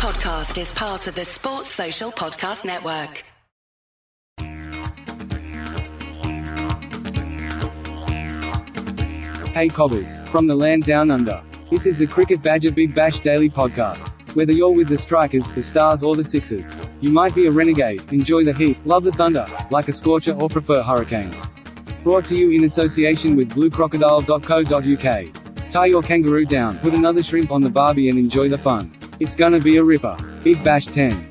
podcast is part of the Sports Social Podcast Network. Hey Cobbers, from the land down under. This is the Cricket Badger Big Bash Daily Podcast. Whether you're with the Strikers, the Stars, or the Sixers, you might be a renegade, enjoy the heat, love the thunder, like a scorcher, or prefer hurricanes. Brought to you in association with bluecrocodile.co.uk. Tie your kangaroo down, put another shrimp on the barbie, and enjoy the fun. It's gonna be a ripper. Big Bash 10.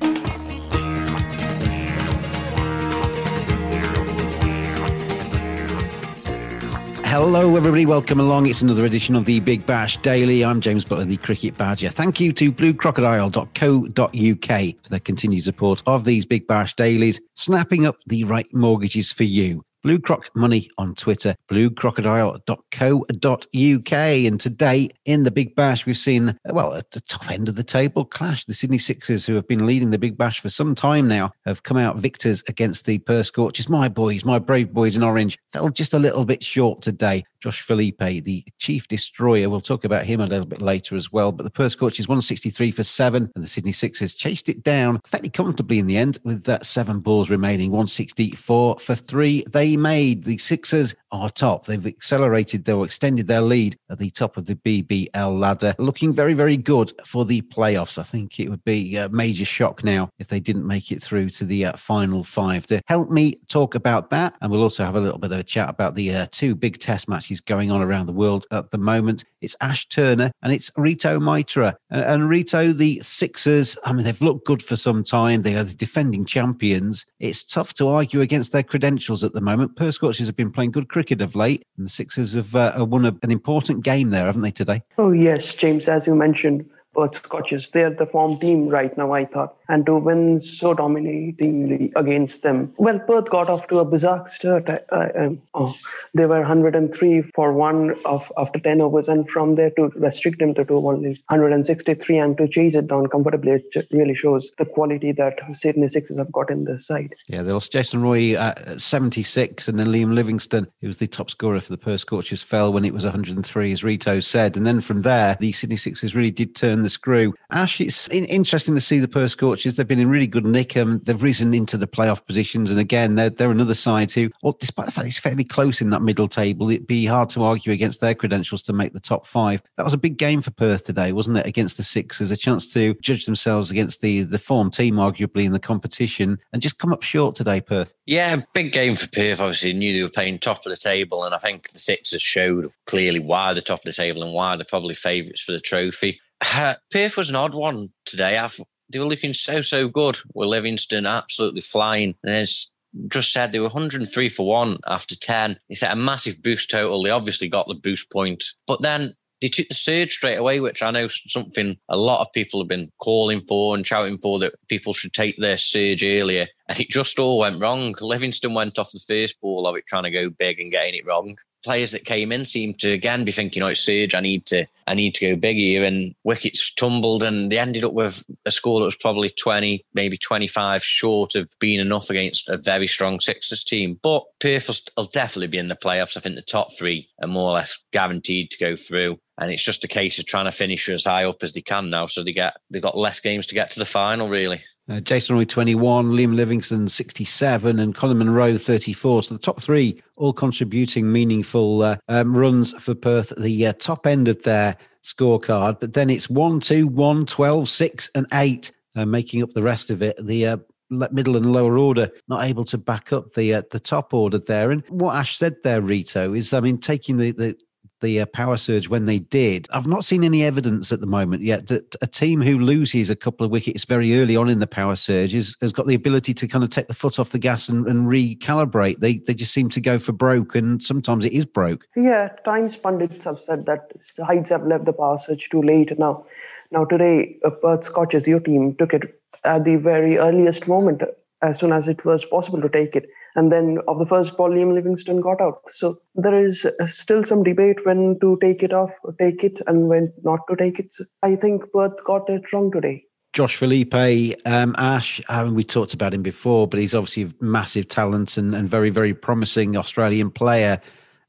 Hello, everybody. Welcome along. It's another edition of the Big Bash Daily. I'm James Buttler, the Cricket Badger. Thank you to bluecrocodile.co.uk for their continued support of these Big Bash Dailies, snapping up the right mortgages for you. Blue Croc Money on Twitter, bluecrocodile.co.uk. And today in the Big Bash, we've seen, well, at the top end of the table clash. The Sydney Sixers, who have been leading the Big Bash for some time now, have come out victors against the Perth Scorchers. My boys, my brave boys in orange, fell just a little bit short today. Josh Philippe, the chief destroyer. We'll talk about him a little bit later as well. But the Perth Scorchers 163 for seven, and the Sydney Sixers chased it down fairly comfortably in the end with that seven balls remaining, 164 for three. They made the Sixers are top. They've accelerated, they extended their lead at the top of the BBL ladder, looking very, very good for the playoffs. I think it would be a major shock now if they didn't make it through to the uh, final five. To help me talk about that, and we'll also have a little bit of a chat about the uh, two big test matches going on around the world at the moment. It's Ash Turner and it's Rito Maitra. And, and Rito, the Sixers, I mean, they've looked good for some time. They are the defending champions. It's tough to argue against their credentials at the moment. Perth Scorchers have been playing good cricket of late, and the Sixers have uh, won a, an important game there, haven't they, today? Oh, yes, James, as you mentioned. Perth Scorchers. They're the form team right now, I thought. And to win so dominatingly against them. Well, Perth got off to a bizarre start. um, oh, they were 103 for one of after 10 overs, and from there to restrict them to only 163 and to chase it down comfortably, it really shows the quality that Sydney Sixers have got in this side. Yeah, they lost Jason Roy at 76, and then Liam Livingstone, who was the top scorer for the Perth Scorchers, fell when it was 103, as Rito said. And then from there, the Sydney Sixers really did turn the screw. Ash, it's interesting to see the Perth Scorchers. They've been in really good nick. Um, they've risen into the playoff positions. And again, they're, they're another side who, well, despite the fact it's fairly close in that middle table, it'd be hard to argue against their credentials to make the top five. That was a big game for Perth today, wasn't it, against the Sixers? A chance to judge themselves against the, the form team, arguably, in the competition and just come up short today, Perth. Yeah, big game for Perth. Obviously, knew they were playing top of the table. And I think the Sixers showed clearly why they're top of the table and why they're probably favourites for the trophy. Uh, Perth was an odd one today. I've, they were looking so, so good with Livingstone absolutely flying. And as just said, they were 103 for one after 10. He set a massive boost total. They obviously got the boost point. But then they took the surge straight away, which I know something a lot of people have been calling for and shouting for that people should take their surge earlier. And it just all went wrong. Livingstone went off the first ball of it trying to go big and getting it wrong players that came in seemed to again be thinking, "Oh, it's Surge. I need to, I need to go big here." And wickets tumbled, and they ended up with a score that was probably twenty, maybe twenty-five short of being enough against a very strong Sixers team. But Perth will, definitely be in the playoffs. I think the top three are more or less guaranteed to go through. And it's just a case of trying to finish as high up as they can now, so they get they've got less games to get to the final. Really, uh, Jason Roy 21, Liam Livingstone 67, and Colin Munro 34. So the top three all contributing meaningful uh, um, runs for Perth, the uh, top end of their scorecard. But then it's 1, 2, 1, 12, 6, and 8, uh, making up the rest of it. The uh, middle and lower order not able to back up the uh, the top order there. And what Ash said there, Rito, is I mean taking the the the uh, power surge when they did. I've not seen any evidence at the moment yet that a team who loses a couple of wickets very early on in the power surge is, has got the ability to kind of take the foot off the gas and, and recalibrate. They they just seem to go for broke, and sometimes it is broke. Yeah, Times pundits have said that sides have left the power surge too late now. Now today, uh, Perth Scorchers, your team took it at the very earliest moment, as soon as it was possible to take it and then of the first ball, Liam Livingstone got out. So there is uh, still some debate when to take it off, take it, and when not to take it. I think Perth got it wrong today. Josh Philippe, um, Ash, I mean, we talked about him before, but he's obviously a massive talent and, and very, very promising Australian player.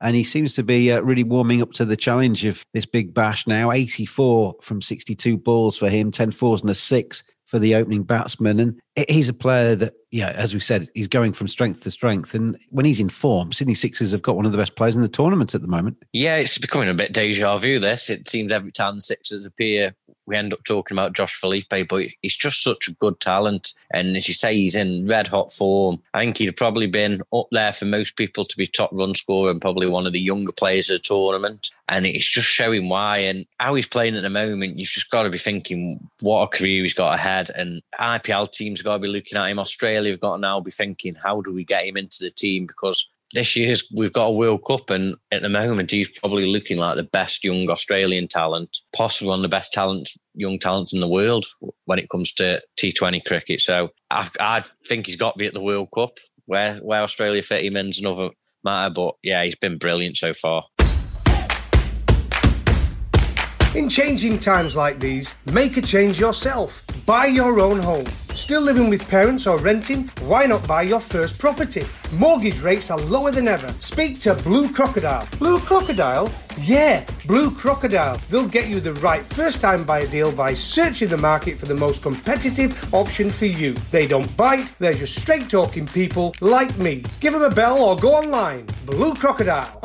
and he seems to be uh, really warming up to the challenge of this big bash now. 84 from 62 balls for him, 10 fours and a six for the opening batsman. And he's a player that, yeah, as we said, he's going from strength to strength. And when he's in form, Sydney Sixers have got one of the best players in the tournament at the moment. Yeah, it's becoming a bit deja vu. This it seems every time the Sixers appear, we end up talking about Josh Philippe, but he's just such a good talent. And as you say, he's in red hot form. I think he'd probably been up there for most people to be top run scorer and probably one of the younger players of the tournament. And it's just showing why and how he's playing at the moment. You've just got to be thinking what a career he's got ahead. And IPL teams have got to be looking at him. Australia have got to now be thinking, how do we get him into the team? Because this year's we've got a World Cup, and at the moment he's probably looking like the best young Australian talent, possibly one of the best talents, young talents in the world when it comes to T20 cricket. So I, I think he's got to be at the World Cup. Where where Australia fit him in's another matter, but yeah, he's been brilliant so far. In changing times like these, make a change yourself. Buy your own home. Still living with parents or renting? Why not buy your first property? Mortgage rates are lower than ever. Speak to Blue Crocodile. Blue Crocodile? Yeah, Blue Crocodile. They'll get you the right first time buyer deal by searching the market for the most competitive option for you. They don't bite, they're just straight talking people like me. Give them a bell or go online. Blue Crocodile.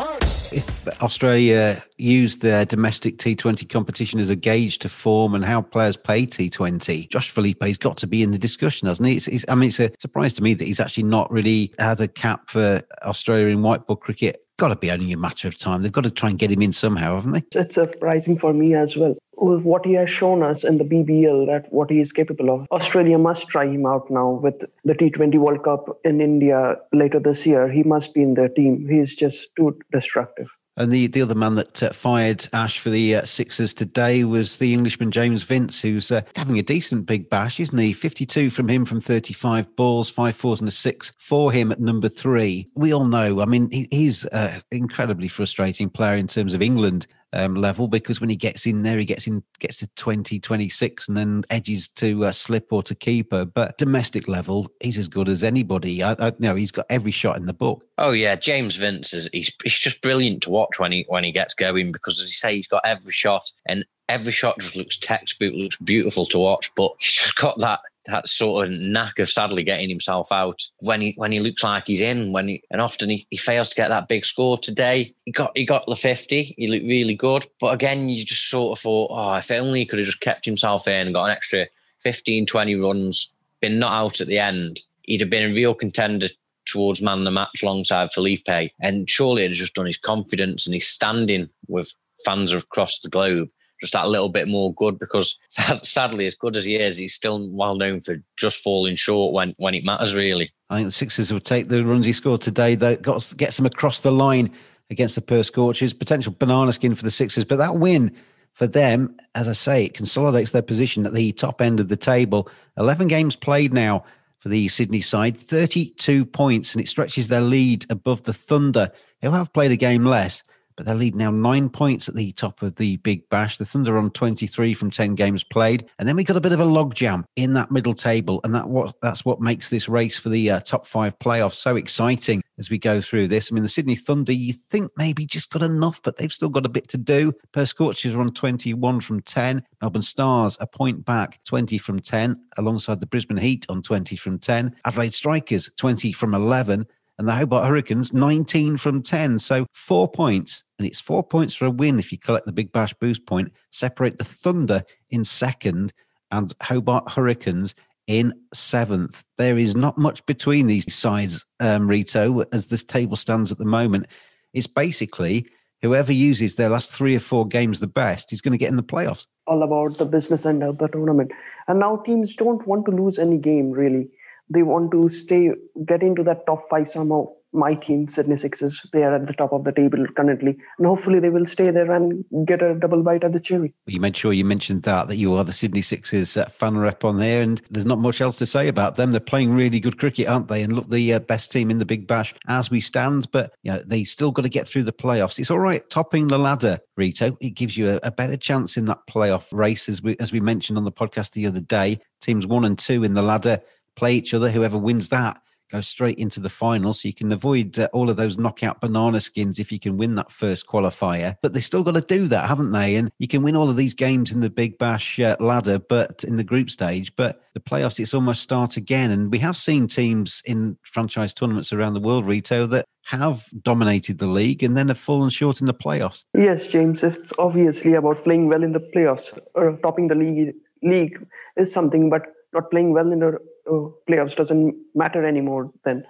If Australia used their domestic T20 competition as a gauge to form and how players play T20, Josh Philippe's got to be in the discussion, hasn't he? It's, it's, I mean, it's a surprise to me that he's actually not really had a cap for Australia in white ball cricket got to be only a matter of time. They've got to try and get him in somehow, haven't they? It's surprising for me as well. What he has shown us in the BBL, that what he is capable of. Australia must try him out now with the T20 World Cup in India later this year. He must be in their team. He is just too destructive. And the, the other man that uh, fired Ash for the uh, Sixers today was the Englishman James Vince, who's uh, having a decent big bash, isn't he? 52 from him from 35 balls, five fours and a six for him at number three. We all know, I mean, he, he's an incredibly frustrating player in terms of England um, level because when he gets in there, he gets in, gets to 20, 26 and then edges to uh, slip or to keeper. But domestic level, he's as good as anybody. I, I know he's got every shot in the book. Oh yeah, James Vince is he's, he's just brilliant to watch when he when he gets going because as you say, he's got every shot and every shot just looks textbook, looks beautiful to watch. But he's just got that that sort of knack of sadly getting himself out when he when he looks like he's in. When he and often he, he fails to get that big score. Today he got he got the fifty. He looked really good. But again, you just sort of thought, oh, if only he could have just kept himself in and got an extra 15, 20 runs, been not out at the end, he'd have been a real contender towards man the match alongside Philippe. And surely it had just done his confidence and his standing with fans across the globe just that little bit more good because sadly, as good as he is, he's still well known for just falling short when, when it matters, really. I think the Sixers will take the runs he scored today, that got, gets them across the line against the Perth Scorchers. Potential banana skin for the Sixers, but that win for them, as I say, it consolidates their position at the top end of the table. 11 games played now for the Sydney side, 32 points, and it stretches their lead above the Thunder, who have played a game less but they lead now nine points at the top of the Big Bash. The Thunder on 23 from 10 games played. And then we got a bit of a logjam in that middle table. And that what that's what makes this race for the uh, top five playoffs so exciting as we go through this. I mean, the Sydney Thunder, you think maybe just got enough, but they've still got a bit to do. Perth Scorchers are on 21 from 10. Melbourne Stars a point back, 20 from 10, alongside the Brisbane Heat on 20 from 10. Adelaide Strikers, 20 from 11 and the Hobart Hurricanes 19 from 10. So four points, and it's four points for a win if you collect the Big Bash boost point. Separate the Thunder in second and Hobart Hurricanes in seventh. There is not much between these sides, um, Rito, as this table stands at the moment. It's basically whoever uses their last three or four games the best is going to get in the playoffs. All about the business end of the tournament. And now teams don't want to lose any game, really they want to stay get into that top five somehow my team, Sydney Sixers, they are at the top of the table currently, and hopefully they will stay there and get a double bite at the cherry. You made sure you mentioned that that you are the Sydney Sixers uh, fan rep on there, and there's not much else to say about them. They're playing really good cricket, aren't they? And look, the uh, best team in the Big Bash as we stand, but you know they still got to get through the playoffs. It's all right topping the ladder, Rito. It gives you a, a better chance in that playoff race, as we as we mentioned on the podcast the other day. Teams one and two in the ladder play each other. Whoever wins that go straight into the final. So you can avoid uh, all of those knockout banana skins if you can win that first qualifier. But they still got to do that, haven't they? And you can win all of these games in the Big Bash uh, ladder, but in the group stage. But the playoffs, it's almost start again. And we have seen teams in franchise tournaments around the world, Rito, that have dominated the league and then have fallen short in the playoffs. Yes, James, it's obviously about playing well in the playoffs or topping the league. League is something, but not playing well in the uh, playoffs doesn't matter anymore than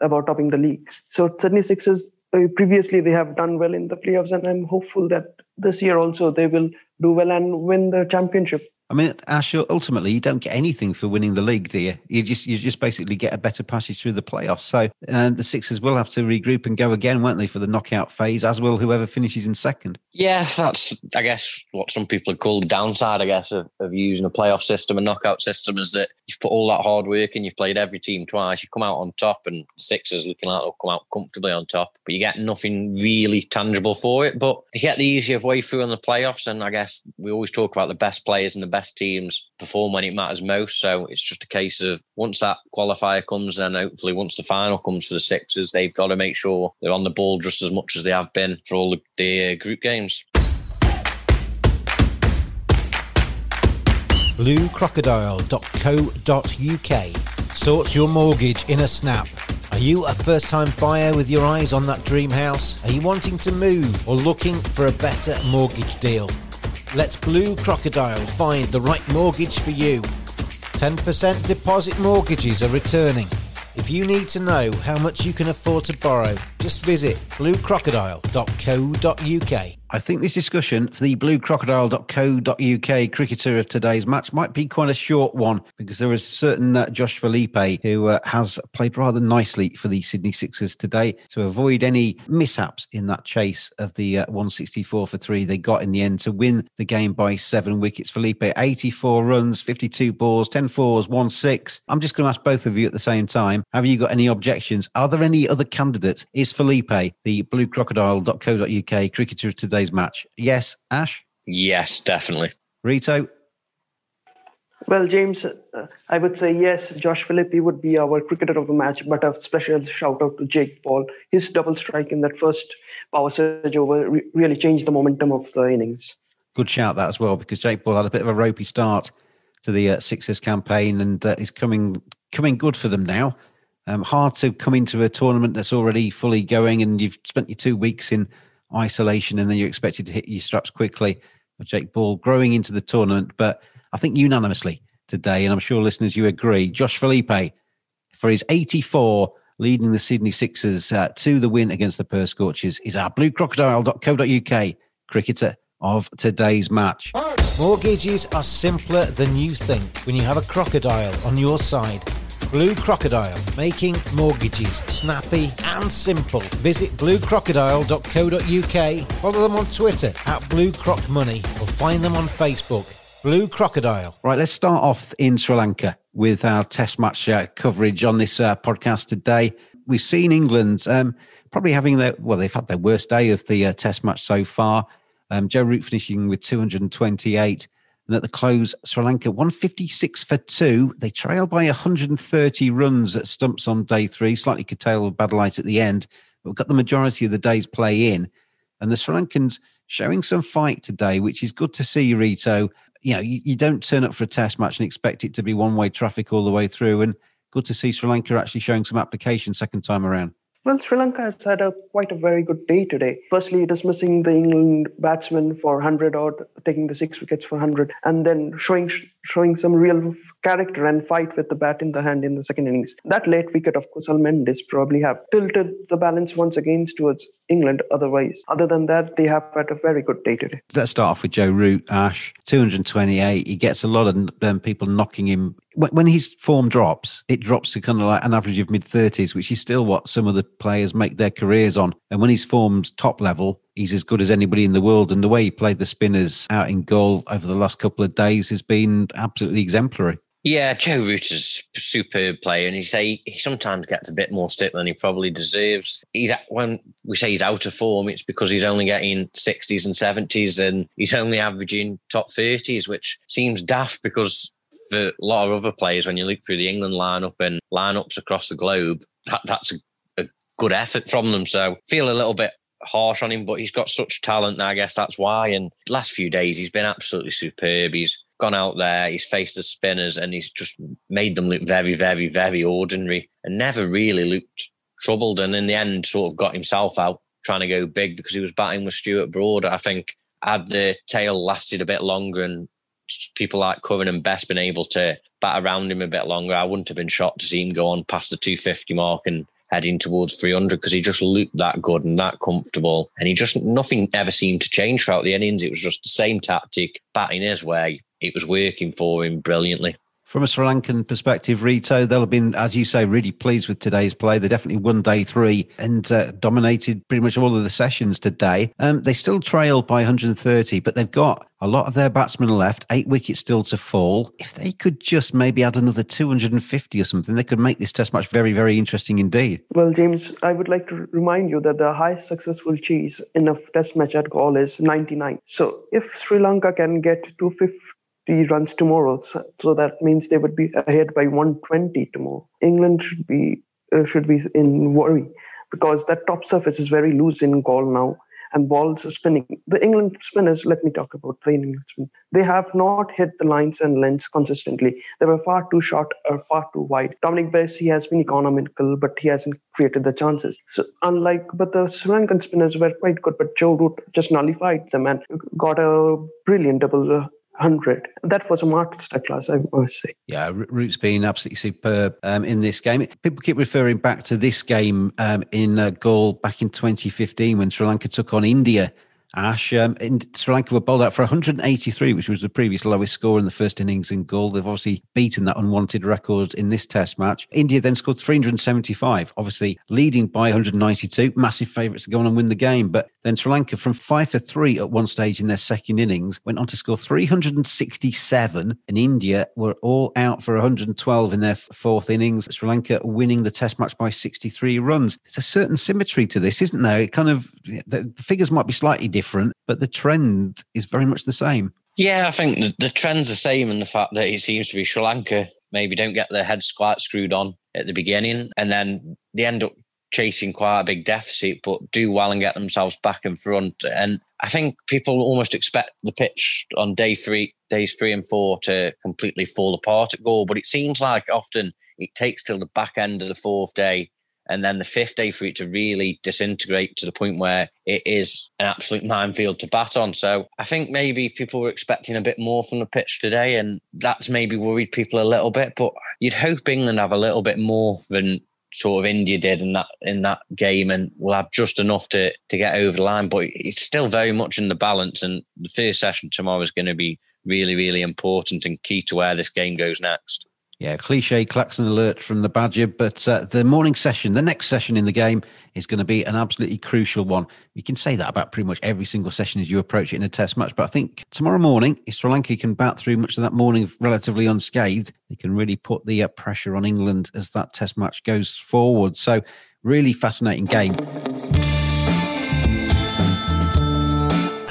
about topping the league. So Sydney Sixers uh, previously they have done well in the playoffs, and I'm hopeful that this year also they will do well and win the championship. I mean, Ash, ultimately, you don't get anything for winning the league, do you? You just you just basically get a better passage through the playoffs. So um, the Sixers will have to regroup and go again, won't they, for the knockout phase, as will whoever finishes in second. Yes, that's I guess what some people call the downside, I guess, of, of using a playoff system, a knockout system, is that you've put all that hard work and you've played every team twice. You come out on top, and the Sixers looking like they'll come out comfortably on top, but you get nothing really tangible for it. But you get the easier way through in the playoffs, and I guess we always talk about the best players and the best teams perform when it matters most. So it's just a case of once that qualifier comes, then hopefully once the final comes for the Sixers, they've got to make sure they're on the ball just as much as they have been for all the, uh, group games. bluecrocodile.co.uk. Sort your mortgage in a snap. Are you a first time buyer with your eyes on that dream house? Are you wanting to move or looking for a better mortgage deal? Let Blue Crocodile find the right mortgage for you. 10% deposit mortgages are returning. If you need to know how much you can afford to borrow, just visit bluecrocodile.co.uk. I think this discussion for the bluecrocodile.co.uk cricketer of today's match might be quite a short one because there is certain uh, Josh Philippe who uh, has played rather nicely for the Sydney Sixers today to avoid any mishaps in that chase of the uh, 164 for three they got in the end to win the game by seven wickets. Philippe, 84 runs, 52 balls, 10 fours, 1 6. I'm just going to ask both of you at the same time have you got any objections? Are there any other candidates? Is Philippe, the bluecrocodile.co.uk cricketer of today? Today's match? Yes, Ash? Yes, definitely. Rito? Well, James, uh, I would say yes, Josh Philippe would be our cricketer of the match, but a special shout out to Jake Ball. His double strike in that first power surge over re- really changed the momentum of the innings. Good shout that as well, because Jake Ball had a bit of a ropey start to the uh, Sixers campaign and uh, is coming coming good for them now. Um, hard to come into a tournament that's already fully going and you've spent your two weeks in isolation, and then you're expected to hit your straps quickly. Jake Ball growing into the tournament, but I think unanimously today, and I'm sure listeners you agree, Josh Philippe for his 84 leading the Sydney Sixers uh, to the win against the Perth Scorchers is our bluecrocodile.co.uk cricketer of today's match. Mortgages are simpler than you think when you have a crocodile on your side. Blue Crocodile, making mortgages snappy and simple. Visit bluecrocodile.co.uk, follow them on Twitter at Blue Croc Money, or find them on Facebook. Blue Crocodile. Right, let's start off in Sri Lanka with our test match uh, coverage on this uh, podcast today. We've seen England um, probably having their, well, they've had their worst day of the uh, test match so far. Um, Joe Root finishing with 228. And at the close, Sri Lanka 156 for two. They trail by 130 runs at stumps on day three, slightly curtailed with bad light at the end. But we've got the majority of the day's play in. And the Sri Lankans showing some fight today, which is good to see, Rito. You know, you, you don't turn up for a test match and expect it to be one way traffic all the way through. And good to see Sri Lanka actually showing some application second time around. Well, Sri Lanka has had a quite a very good day today. Firstly, dismissing the England batsman for 100 or taking the six wickets for 100, and then showing showing some real character and fight with the bat in the hand in the second innings. That late wicket of Kusal Mendis probably have tilted the balance once again towards England. Otherwise, other than that, they have had a very good day today. Let's start off with Joe Root, Ash, 228. He gets a lot of um, people knocking him. When his form drops, it drops to kind of like an average of mid 30s, which is still what some of the players make their careers on. And when his form's top level, he's as good as anybody in the world. And the way he played the spinners out in Galle over the last couple of days has been absolutely exemplary. Yeah, Joe Root is a superb player, and he say he sometimes gets a bit more stick than he probably deserves. He's at, when we say he's out of form, it's because he's only getting sixties and seventies, and he's only averaging top thirties, which seems daft because for a lot of other players, when you look through the England lineup and lineups across the globe, that, that's a, a good effort from them. So feel a little bit harsh on him, but he's got such talent. I guess that's why. And last few days, he's been absolutely superb. He's gone out there, he's faced the spinners, and he's just made them look very, very, very ordinary and never really looked troubled. And in the end, sort of got himself out trying to go big because he was batting with Stuart Broad. I think had the tail lasted a bit longer and people like Curran and Bess been able to bat around him a bit longer, I wouldn't have been shocked to see him go on past the 250 mark and heading towards 300 because he just looked that good and that comfortable. And he just, nothing ever seemed to change throughout the innings. It was just the same tactic, batting his way. It was working for him brilliantly. From a Sri Lankan perspective, Rito, they'll have been, as you say, really pleased with today's play. They definitely won day three and uh, dominated pretty much all of the sessions today. Um, they still trail by 130, but they've got a lot of their batsmen left, eight wickets still to fall. If they could just maybe add another 250 or something, they could make this test match very, very interesting indeed. Well, James, I would like to remind you that the highest successful chase in a test match at Galle is 99. So if Sri Lanka can get 250, runs tomorrow. So, so, that means they would be ahead by 120 tomorrow. England should be uh, should be in worry because that top surface is very loose in Galle now and balls are spinning. The England spinners, let me talk about the England spinners. They have not hit the lines and lengths consistently. They were far too short or far too wide. Dominic Bessie has been economical, but he hasn't created the chances. So unlike, but the Sri Lankan spinners were quite good, but Joe Root just nullified them and got a brilliant double uh, 100. That was a masterclass, I must say. Yeah, Root's been absolutely superb um, in this game. People keep referring back to this game um, in uh, Galle back in 2015 when Sri Lanka took on India Ash, um, in Sri Lanka were bowled out for 183, which was the previous lowest score in the first innings in Galle. They've obviously beaten that unwanted record in this test match. India then scored 375, obviously leading by 192. Massive favourites to go on and win the game. But then Sri Lanka, from five for three at one stage in their second innings, went on to score 367. And India were all out for 112 in their fourth innings. Sri Lanka winning the test match by 63 runs. There's a certain symmetry to this, isn't there? It kind of, the figures might be slightly different different, but the trend is very much the same. Yeah, I think the, the trend's the same in the fact that it seems to be Sri Lanka maybe don't get their heads quite screwed on at the beginning, and then they end up chasing quite a big deficit, but do well and get themselves back in front. And I think people almost expect the pitch on day three, days three and four to completely fall apart at Galle. but it seems like often it takes till the back end of the fourth day and then the fifth day for it to really disintegrate to the point where it is an absolute minefield to bat on. So I think maybe people were expecting a bit more from the pitch today, and that's maybe worried people a little bit. But you'd hope England have a little bit more than sort of India did in that in that game, and will have just enough to to get over the line. But it's still very much in the balance, and the first session tomorrow is going to be really, really important and key to where this game goes next. Yeah, cliche klaxon alert from the Badger, but uh, the morning session, the next session in the game, is going to be an absolutely crucial one. You can say that about pretty much every single session as you approach it in a test match, but I think tomorrow morning, if Sri Lanka can bat through much of that morning relatively unscathed, they can really put the uh, pressure on England as that test match goes forward. So, really fascinating game.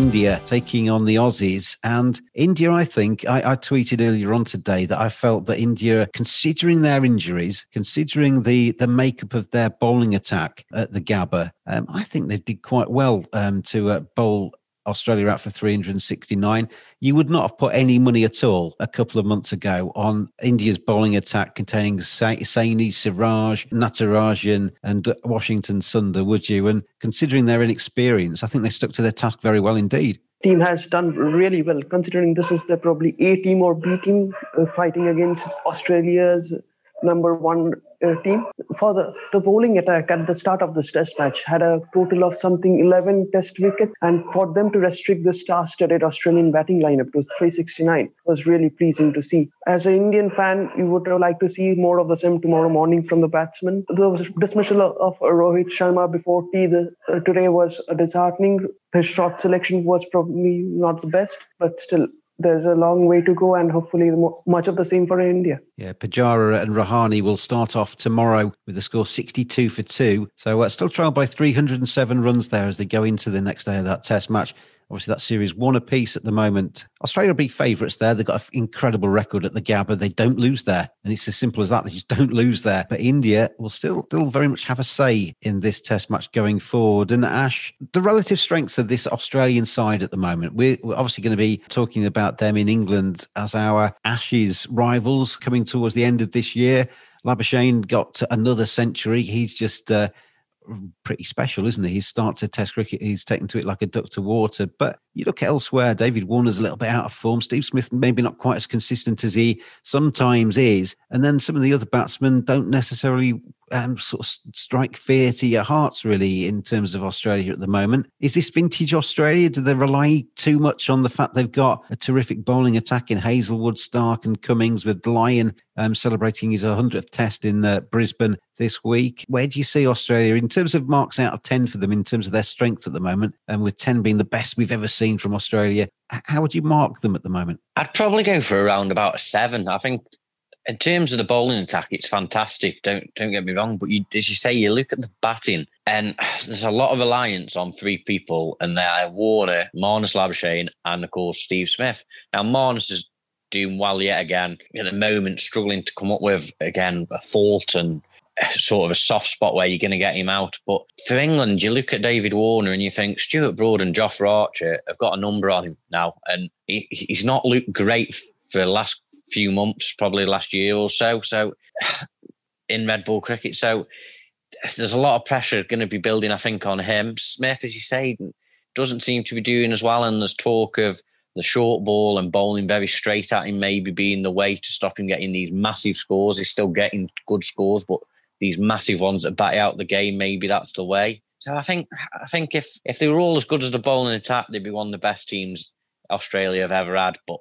India taking on the Aussies. And India, I think, I, I, tweeted earlier on today that I felt that India, considering their injuries, considering the, the makeup of their bowling attack at the Gabba, um, I think they did quite well um, to uh, bowl Australia out for 369. You would not have put any money at all a couple of months ago on India's bowling attack containing Saini, Siraj, Natarajan, and Washington Sundar, would you? And considering their inexperience, I think they stuck to their task very well indeed team has done really well considering this is the probably A team or B team uh, fighting against Australia's number one uh, team. For the, the bowling attack at the start of this test match had a total of something 11 test wickets. And for them to restrict the star-studded Australian batting lineup to 369 was really pleasing to see. As an Indian fan, you would like to see more of the same tomorrow morning from the batsmen. The dismissal of Rohit Sharma before tea the, uh, today was disheartening. His shot selection was probably not the best, but still there's a long way to go and hopefully much of the same for India. Yeah, Pujara and Rahane will start off tomorrow with a score 62 for 2. So uh, still trailed by 307 runs there as they go into the next day of that test match. Obviously, that series one apiece at the moment. Australia will be favourites there. They've got an incredible record at the Gabba. They don't lose there. And it's as simple as that. They just don't lose there. But India will still, still very much have a say in this test match going forward. And Ash, the relative strengths of this Australian side at the moment, we're, we're obviously going to be talking about them in England as our Ashes rivals coming towards the end of this year. Labuschagne got another century. He's just uh, pretty special, isn't he? His start to Test cricket, he's taken to it like a duck to water. But you look elsewhere, David Warner's a little bit out of form. Steve Smith maybe not quite as consistent as he sometimes is. And then some of the other batsmen don't necessarily um, sort of strike fear to your hearts, really, in terms of Australia at the moment. Is this vintage Australia? Do they rely too much on the fact they've got a terrific bowling attack in Hazlewood, Stark, and Cummins with Lyon um, celebrating his 100th test in uh, Brisbane this week? Where do you see Australia in terms of marks out of 10 for them, in terms of their strength at the moment, and with 10 being the best we've ever seen from Australia? How would you mark them at the moment? I'd probably go for around about a seven. I think in terms of the bowling attack, it's fantastic. Don't don't get me wrong, but you, as you say, you look at the batting, and there's a lot of reliance on three people, and they are Warner, Marnus Labuschagne, and of course Steve Smith. Now Marnus is doing well yet again at the moment, struggling to come up with again a fault and sort of a soft spot where you're going to get him out. But for England, you look at David Warner and you think Stuart Broad and Jofra Archer have got a number on him now, and he, he's not looked great for the last few months, probably last year or so. So in red ball cricket, so there's a lot of pressure going to be building, I think, on him. Smith, as you say, doesn't seem to be doing as well, and there's talk of the short ball and bowling very straight at him maybe being the way to stop him getting these massive scores. He's still getting good scores, but these massive ones that bat out the game, maybe that's the way. So I think I think if if they were all as good as the bowling attack, they'd be one of the best teams Australia have ever had. But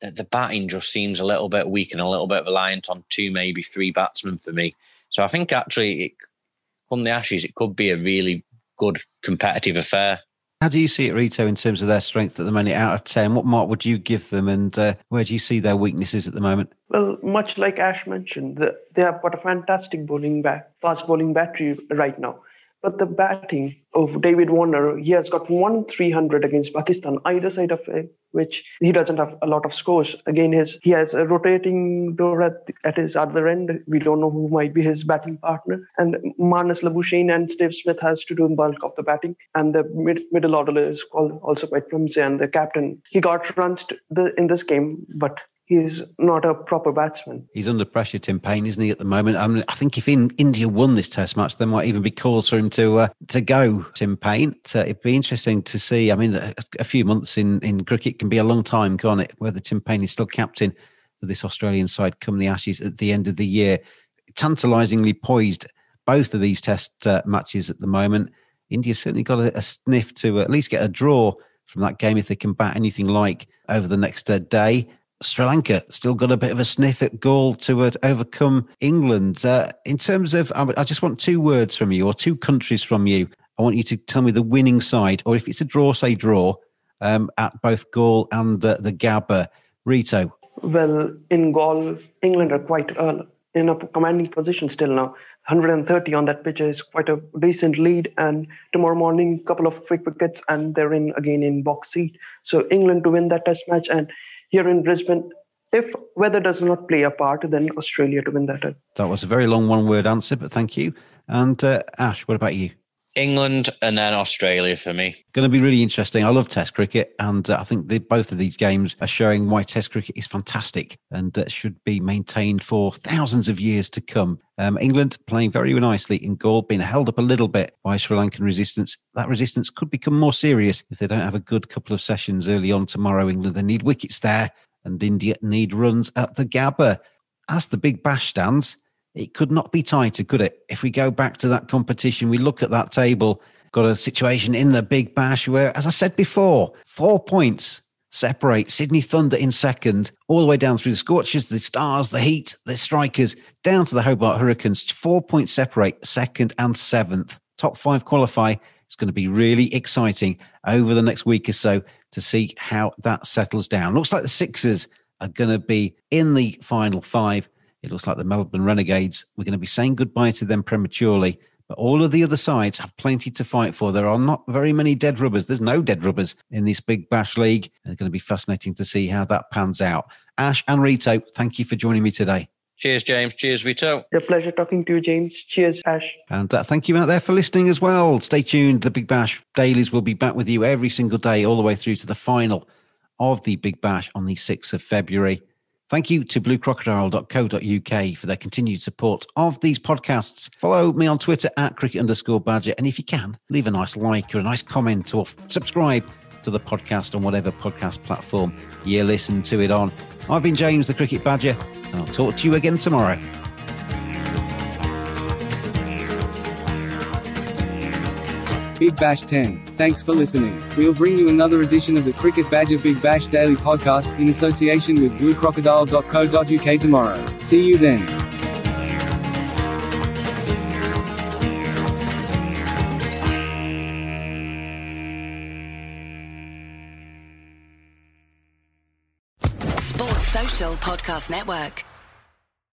the, the batting just seems a little bit weak and a little bit reliant on two, maybe three batsmen for me. So I think actually, it, come the Ashes, it could be a really good competitive affair. How do you see it, Rito, in terms of their strength at the moment? Out of 10, what mark would you give them and uh, where do you see their weaknesses at the moment? Well, much like Ash mentioned, they have got a fantastic bowling back, fast bowling battery right now. But the batting of David Warner, he has got one 300 against Pakistan, either side of it, which he doesn't have a lot of scores. Again, his he has a rotating door at, at his other end. We don't know who might be his batting partner. And Marnus Labuschagne and Steve Smith has to do the bulk of the batting. And the mid, middle order is also quite flimsy. And the captain, he got runs the, in this game, but he's not a proper batsman. He's under pressure, Tim Paine, isn't he, at the moment? I mean, I think if in India won this Test match, there might even be calls for him to uh, to go. Tim Paine. So it'd be interesting to see. I mean, a, a, few months in in cricket can be a long time, can't it? Whether Tim Paine is still captain of this Australian side come the Ashes at the end of the year. Tantalisingly poised both of these Test uh, matches at the moment. India's certainly got a, a sniff to at least get a draw from that game if they can bat anything like over the next uh, day. Sri Lanka still got a bit of a sniff at goal to uh, overcome England. Uh, in terms of, I just want two words from you or two countries from you. I want you to tell me the winning side, or if it's a draw, say draw um, at both Galle and uh, the Gabba. Rito. Well, in Galle, England are quite uh, in a commanding position still now. 130 on that pitch is quite a decent lead. And tomorrow morning, a couple of quick wickets, and they're in again in box seat. So England to win that Test match, and here in Brisbane. If weather does not play a part, then Australia to win that. That was a very long one word answer, but thank you. And uh, Ash, what about you? England and then Australia for me. Going to be really interesting. I love Test cricket, and uh, I think the, both of these games are showing why Test cricket is fantastic and uh, should be maintained for thousands of years to come. Um, England playing very nicely in Galle, being held up a little bit by Sri Lankan resistance. That resistance could become more serious if they don't have a good couple of sessions early on tomorrow. England they need wickets there, and India need runs at the Gabba. As the Big Bash stands, it could not be tighter, could it? If we go back to that competition, we look at that table, got a situation in the Big Bash where, as I said before, four points separate Sydney Thunder in second, all the way down through the Scorchers, the Stars, the Heat, the Strikers, down to the Hobart Hurricanes. Four points separate second and seventh. Top five qualify. It's going to be really exciting over the next week or so to see how that settles down. Looks like the Sixers are going to be in the final five it looks like the Melbourne Renegades, we're going to be saying goodbye to them prematurely. But all of the other sides have plenty to fight for. There are not very many dead rubbers. There's no dead rubbers in this big bash league. And it's going to be fascinating to see how that pans out. Ash and Rito, thank you for joining me today. Cheers, James. Cheers, Rito. It's a pleasure talking to you, James. Cheers, Ash. And uh, thank you out there for listening as well. Stay tuned. The Big Bash Dailies will be back with you every single day, all the way through to the final of the Big Bash on the 6th of February. Thank you to bluecrocodile.co.uk for their continued support of these podcasts. Follow me on Twitter at cricket underscore badger. And if you can, leave a nice like or a nice comment or subscribe to the podcast on whatever podcast platform you listen to it on. I've been James the Cricket Badger, and I'll talk to you again tomorrow. Big Bash 10. Thanks for listening. We'll bring you another edition of the Cricket Badger Big Bash Daily Podcast in association with bluecrocodile.co.uk tomorrow. See you then. Sports Social Podcast Network.